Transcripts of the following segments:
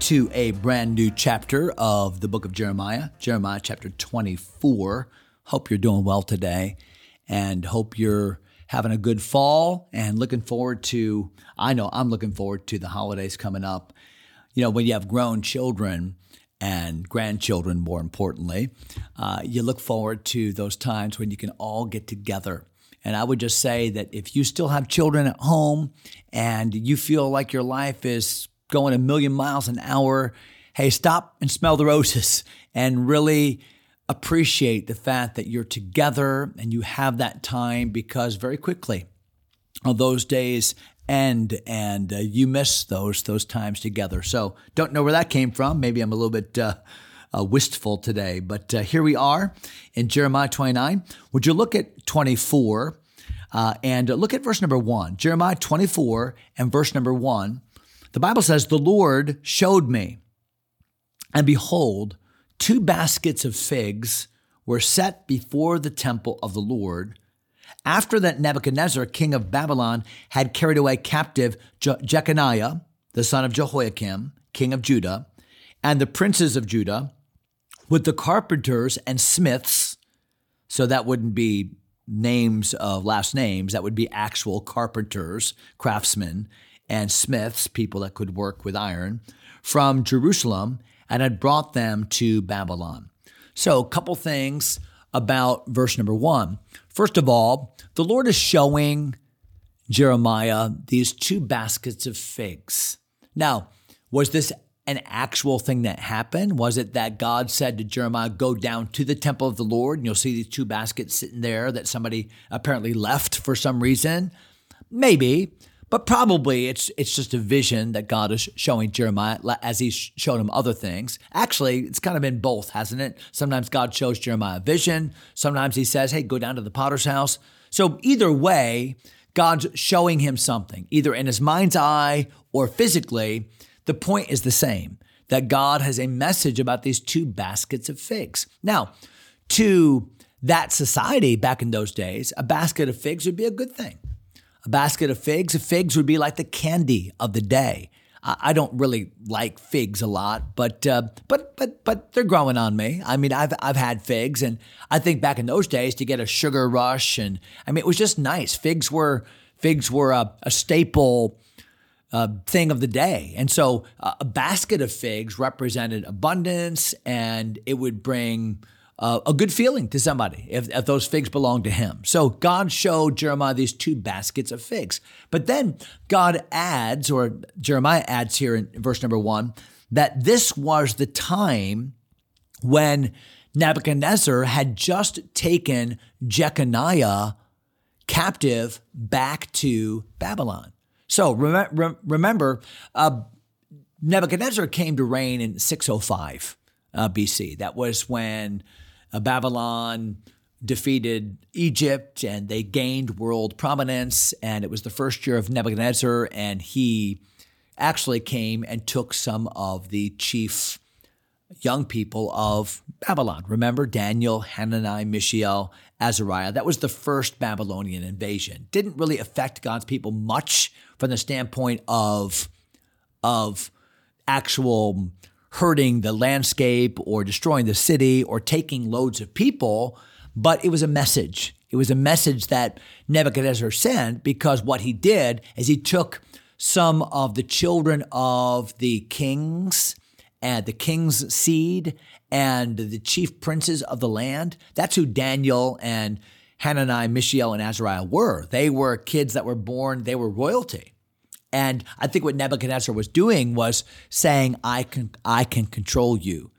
to a brand new chapter of the book of Jeremiah, Jeremiah chapter 24. Hope you're doing well today and hope you're having a good fall and looking forward to, I know I'm looking forward to the holidays coming up. You know, when you have grown children and grandchildren, more importantly, uh, you look forward to those times when you can all get together. And I would just say that if you still have children at home and you feel like your life is going a million miles an hour, hey, stop and smell the roses and really appreciate the fact that you're together and you have that time because very quickly those days end and uh, you miss those those times together. So don't know where that came from. Maybe I'm a little bit uh, uh, wistful today, but uh, here we are in Jeremiah 29. Would you look at 24 uh, and look at verse number one? Jeremiah 24 and verse number one. The Bible says, The Lord showed me, and behold, two baskets of figs were set before the temple of the Lord. After that Nebuchadnezzar, king of Babylon, had carried away captive Je- Jeconiah, the son of Jehoiakim, king of Judah, and the princes of Judah, with the carpenters and smiths. So that wouldn't be names of last names, that would be actual carpenters, craftsmen, and smiths, people that could work with iron, from Jerusalem and had brought them to Babylon. So, a couple things about verse number one. First of all, the Lord is showing Jeremiah these two baskets of figs. Now, was this an actual thing that happened? Was it that God said to Jeremiah, Go down to the temple of the Lord, and you'll see these two baskets sitting there that somebody apparently left for some reason? Maybe. But probably it's it's just a vision that God is showing Jeremiah as He's shown him other things. Actually, it's kind of been both, hasn't it? Sometimes God shows Jeremiah a vision. Sometimes He says, "Hey, go down to the potter's house." So either way, God's showing him something, either in his mind's eye or physically. The point is the same: that God has a message about these two baskets of figs. Now, to that society back in those days, a basket of figs would be a good thing a basket of figs. Figs would be like the candy of the day. I don't really like figs a lot, but uh, but but but they're growing on me. I mean, I've I've had figs, and I think back in those days to get a sugar rush, and I mean, it was just nice. Figs were figs were a, a staple uh, thing of the day, and so uh, a basket of figs represented abundance, and it would bring uh, a good feeling to somebody if, if those figs belong to him. So God showed Jeremiah these two baskets of figs. But then God adds, or Jeremiah adds here in verse number one, that this was the time when Nebuchadnezzar had just taken Jeconiah captive back to Babylon. So rem- remember, uh, Nebuchadnezzar came to reign in 605 uh, BC. That was when Uh, Babylon defeated Egypt and they gained world prominence. And it was the first year of Nebuchadnezzar, and he actually came and took some of the chief young people of Babylon. Remember Daniel, Hanani, Mishael, Azariah? That was the first Babylonian invasion. Didn't really affect God's people much from the standpoint of, of actual hurting the landscape or destroying the city or taking loads of people, but it was a message. It was a message that Nebuchadnezzar sent because what he did is he took some of the children of the kings and the king's seed and the chief princes of the land. That's who Daniel and Hananiah, Mishael, and Azariah were. They were kids that were born, they were royalty. And I think what Nebuchadnezzar was doing was saying, I can, I can control you,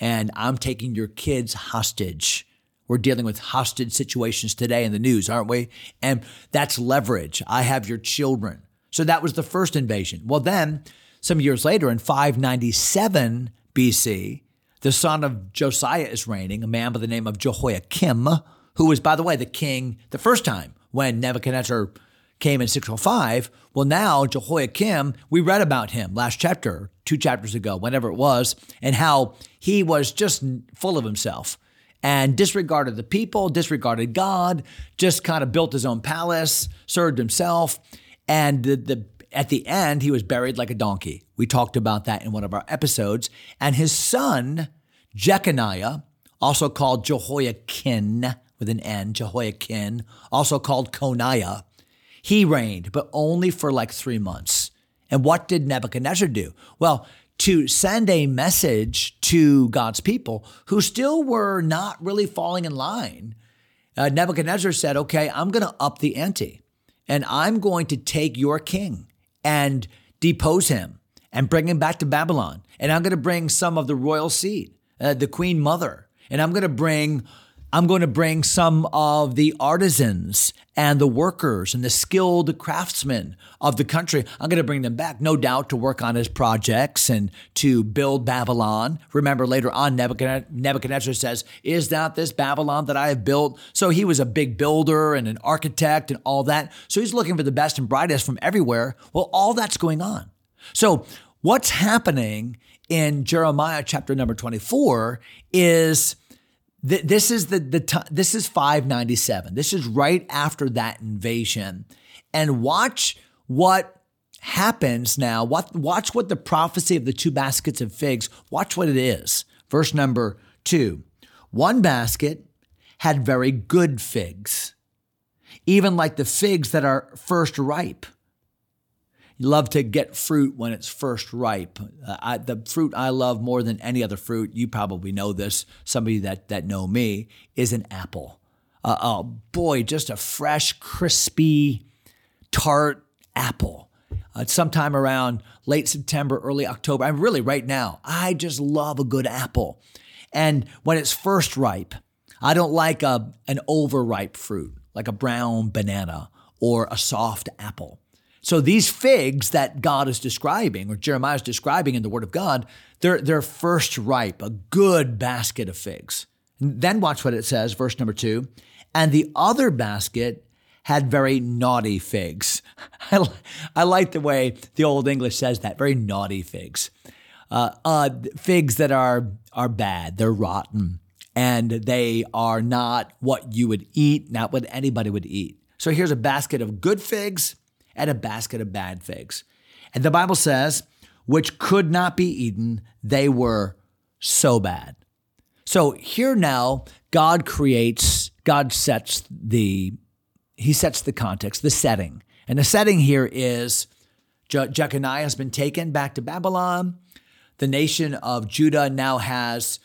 and I'm taking your kids hostage. We're dealing with hostage situations today in the news, aren't we? And that's leverage. I have your children. So that was the first invasion. Well, then, some years later, in 597 BC, the son of Josiah is reigning, a man by the name of Jehoiakim, who was, by the way, the king the first time when Nebuchadnezzar came in 605. Well, now Jehoiakim, we read about him last chapter, two chapters ago, whenever it was, and how he was just full of himself and disregarded the people, disregarded God, just kind of built his own palace, served himself. And the, the at the end, he was buried like a donkey. We talked about that in one of our episodes. And his son, Jeconiah, also called Jehoiachin with an N, Jehoiachin, also called Coniah, he reigned, but only for like three months. And what did Nebuchadnezzar do? Well, to send a message to God's people who still were not really falling in line, uh, Nebuchadnezzar said, Okay, I'm going to up the ante and I'm going to take your king and depose him and bring him back to Babylon. And I'm going to bring some of the royal seed, uh, the queen mother, and I'm going to bring I'm going to bring some of the artisans and the workers and the skilled craftsmen of the country. I'm going to bring them back, no doubt, to work on his projects and to build Babylon. Remember, later on, Nebuchadnezzar says, Is not this Babylon that I have built? So he was a big builder and an architect and all that. So he's looking for the best and brightest from everywhere. Well, all that's going on. So, what's happening in Jeremiah chapter number 24 is this is the the t- this is 597. This is right after that invasion. And watch what happens now. What watch what the prophecy of the two baskets of figs, watch what it is. Verse number 2. One basket had very good figs, even like the figs that are first ripe. You love to get fruit when it's first ripe. Uh, I, the fruit I love more than any other fruit, you probably know this, somebody that, that know me, is an apple. Uh, oh boy, just a fresh, crispy, tart apple. Uh, sometime around late September, early October. I'm really right now. I just love a good apple. And when it's first ripe, I don't like a, an overripe fruit, like a brown banana or a soft apple. So these figs that God is describing, or Jeremiah is describing in the Word of God, they're, they're first ripe, a good basket of figs. Then watch what it says, verse number two. And the other basket had very naughty figs. I, I like the way the Old English says that, very naughty figs. Uh, uh, figs that are, are bad, they're rotten, and they are not what you would eat, not what anybody would eat. So here's a basket of good figs and a basket of bad figs. And the Bible says, which could not be eaten, they were so bad. So here now, God creates, God sets the, he sets the context, the setting. And the setting here is Je- Jeconiah has been taken back to Babylon. The nation of Judah now has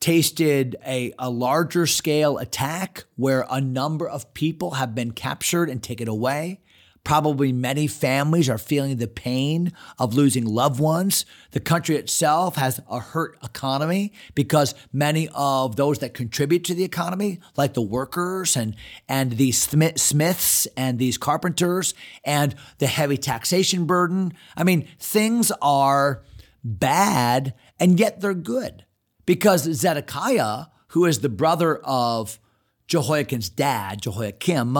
tasted a, a larger scale attack where a number of people have been captured and taken away. Probably many families are feeling the pain of losing loved ones. The country itself has a hurt economy because many of those that contribute to the economy, like the workers and, and these smiths and these carpenters and the heavy taxation burden. I mean, things are bad and yet they're good because Zedekiah, who is the brother of Jehoiachin's dad, Jehoiakim,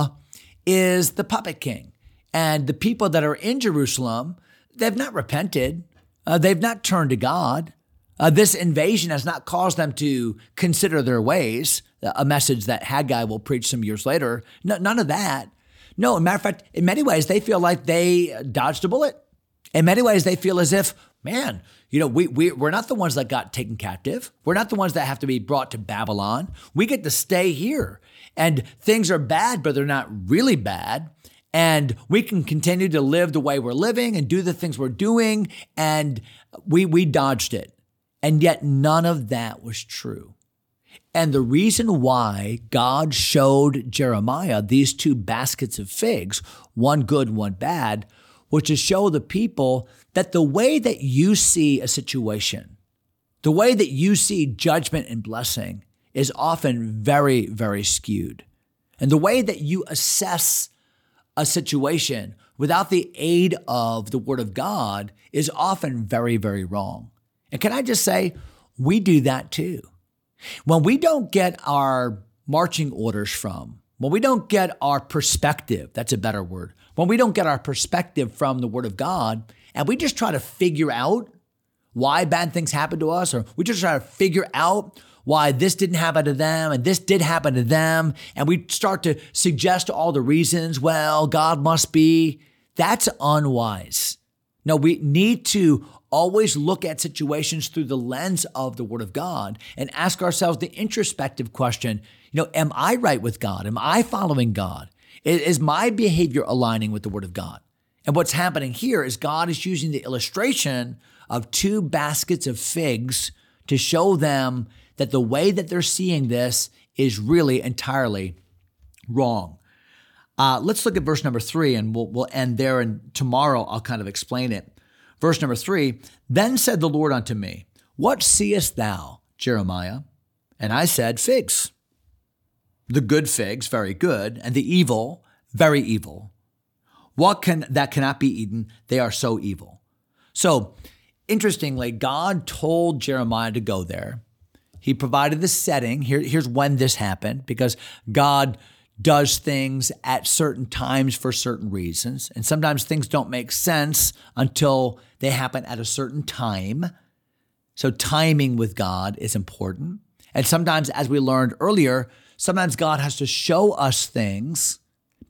is the puppet king. And the people that are in Jerusalem, they've not repented. Uh, they've not turned to God. Uh, this invasion has not caused them to consider their ways, a message that Haggai will preach some years later. No, none of that. No, matter of fact, in many ways, they feel like they dodged a bullet. In many ways, they feel as if, man, you know, we, we, we're not the ones that got taken captive. We're not the ones that have to be brought to Babylon. We get to stay here. And things are bad, but they're not really bad and we can continue to live the way we're living and do the things we're doing. And we we dodged it. And yet none of that was true. And the reason why God showed Jeremiah these two baskets of figs one good one bad was to show the people that the way that you see a situation the way that you see judgment and blessing is often very very skewed. And the way that you assess a situation without the aid of the Word of God is often very, very wrong. And can I just say, we do that too. When we don't get our marching orders from, when we don't get our perspective, that's a better word, when we don't get our perspective from the Word of God, and we just try to figure out why bad things happen to us, or we just try to figure out why this didn't happen to them and this did happen to them, and we start to suggest all the reasons, well, God must be, that's unwise. No, we need to always look at situations through the lens of the Word of God and ask ourselves the introspective question you know, am I right with God? Am I following God? Is my behavior aligning with the Word of God? And what's happening here is God is using the illustration of two baskets of figs to show them that the way that they're seeing this is really entirely wrong. Uh, let's look at verse number three, and we'll, we'll end there. And tomorrow I'll kind of explain it. Verse number three Then said the Lord unto me, What seest thou, Jeremiah? And I said, Figs. The good figs, very good, and the evil, very evil. What can that cannot be eaten? They are so evil. So, interestingly, God told Jeremiah to go there. He provided the setting. Here, here's when this happened, because God does things at certain times for certain reasons. And sometimes things don't make sense until they happen at a certain time. So, timing with God is important. And sometimes, as we learned earlier, sometimes God has to show us things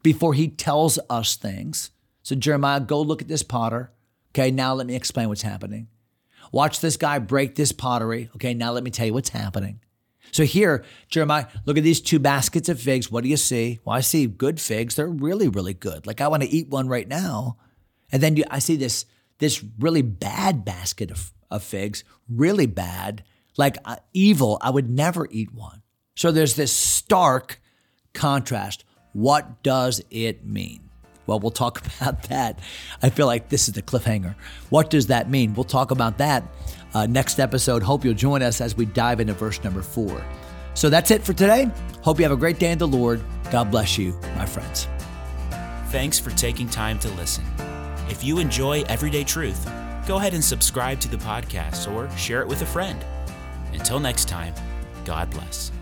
before he tells us things. So, Jeremiah, go look at this potter. Okay, now let me explain what's happening. Watch this guy break this pottery. Okay, now let me tell you what's happening. So here, Jeremiah, look at these two baskets of figs. What do you see? Well, I see good figs. They're really, really good. Like I want to eat one right now. And then you, I see this this really bad basket of, of figs, really bad, like uh, evil. I would never eat one. So there's this stark contrast. What does it mean? Well, we'll talk about that. I feel like this is the cliffhanger. What does that mean? We'll talk about that uh, next episode. Hope you'll join us as we dive into verse number four. So that's it for today. Hope you have a great day in the Lord. God bless you, my friends. Thanks for taking time to listen. If you enjoy Everyday Truth, go ahead and subscribe to the podcast or share it with a friend. Until next time, God bless.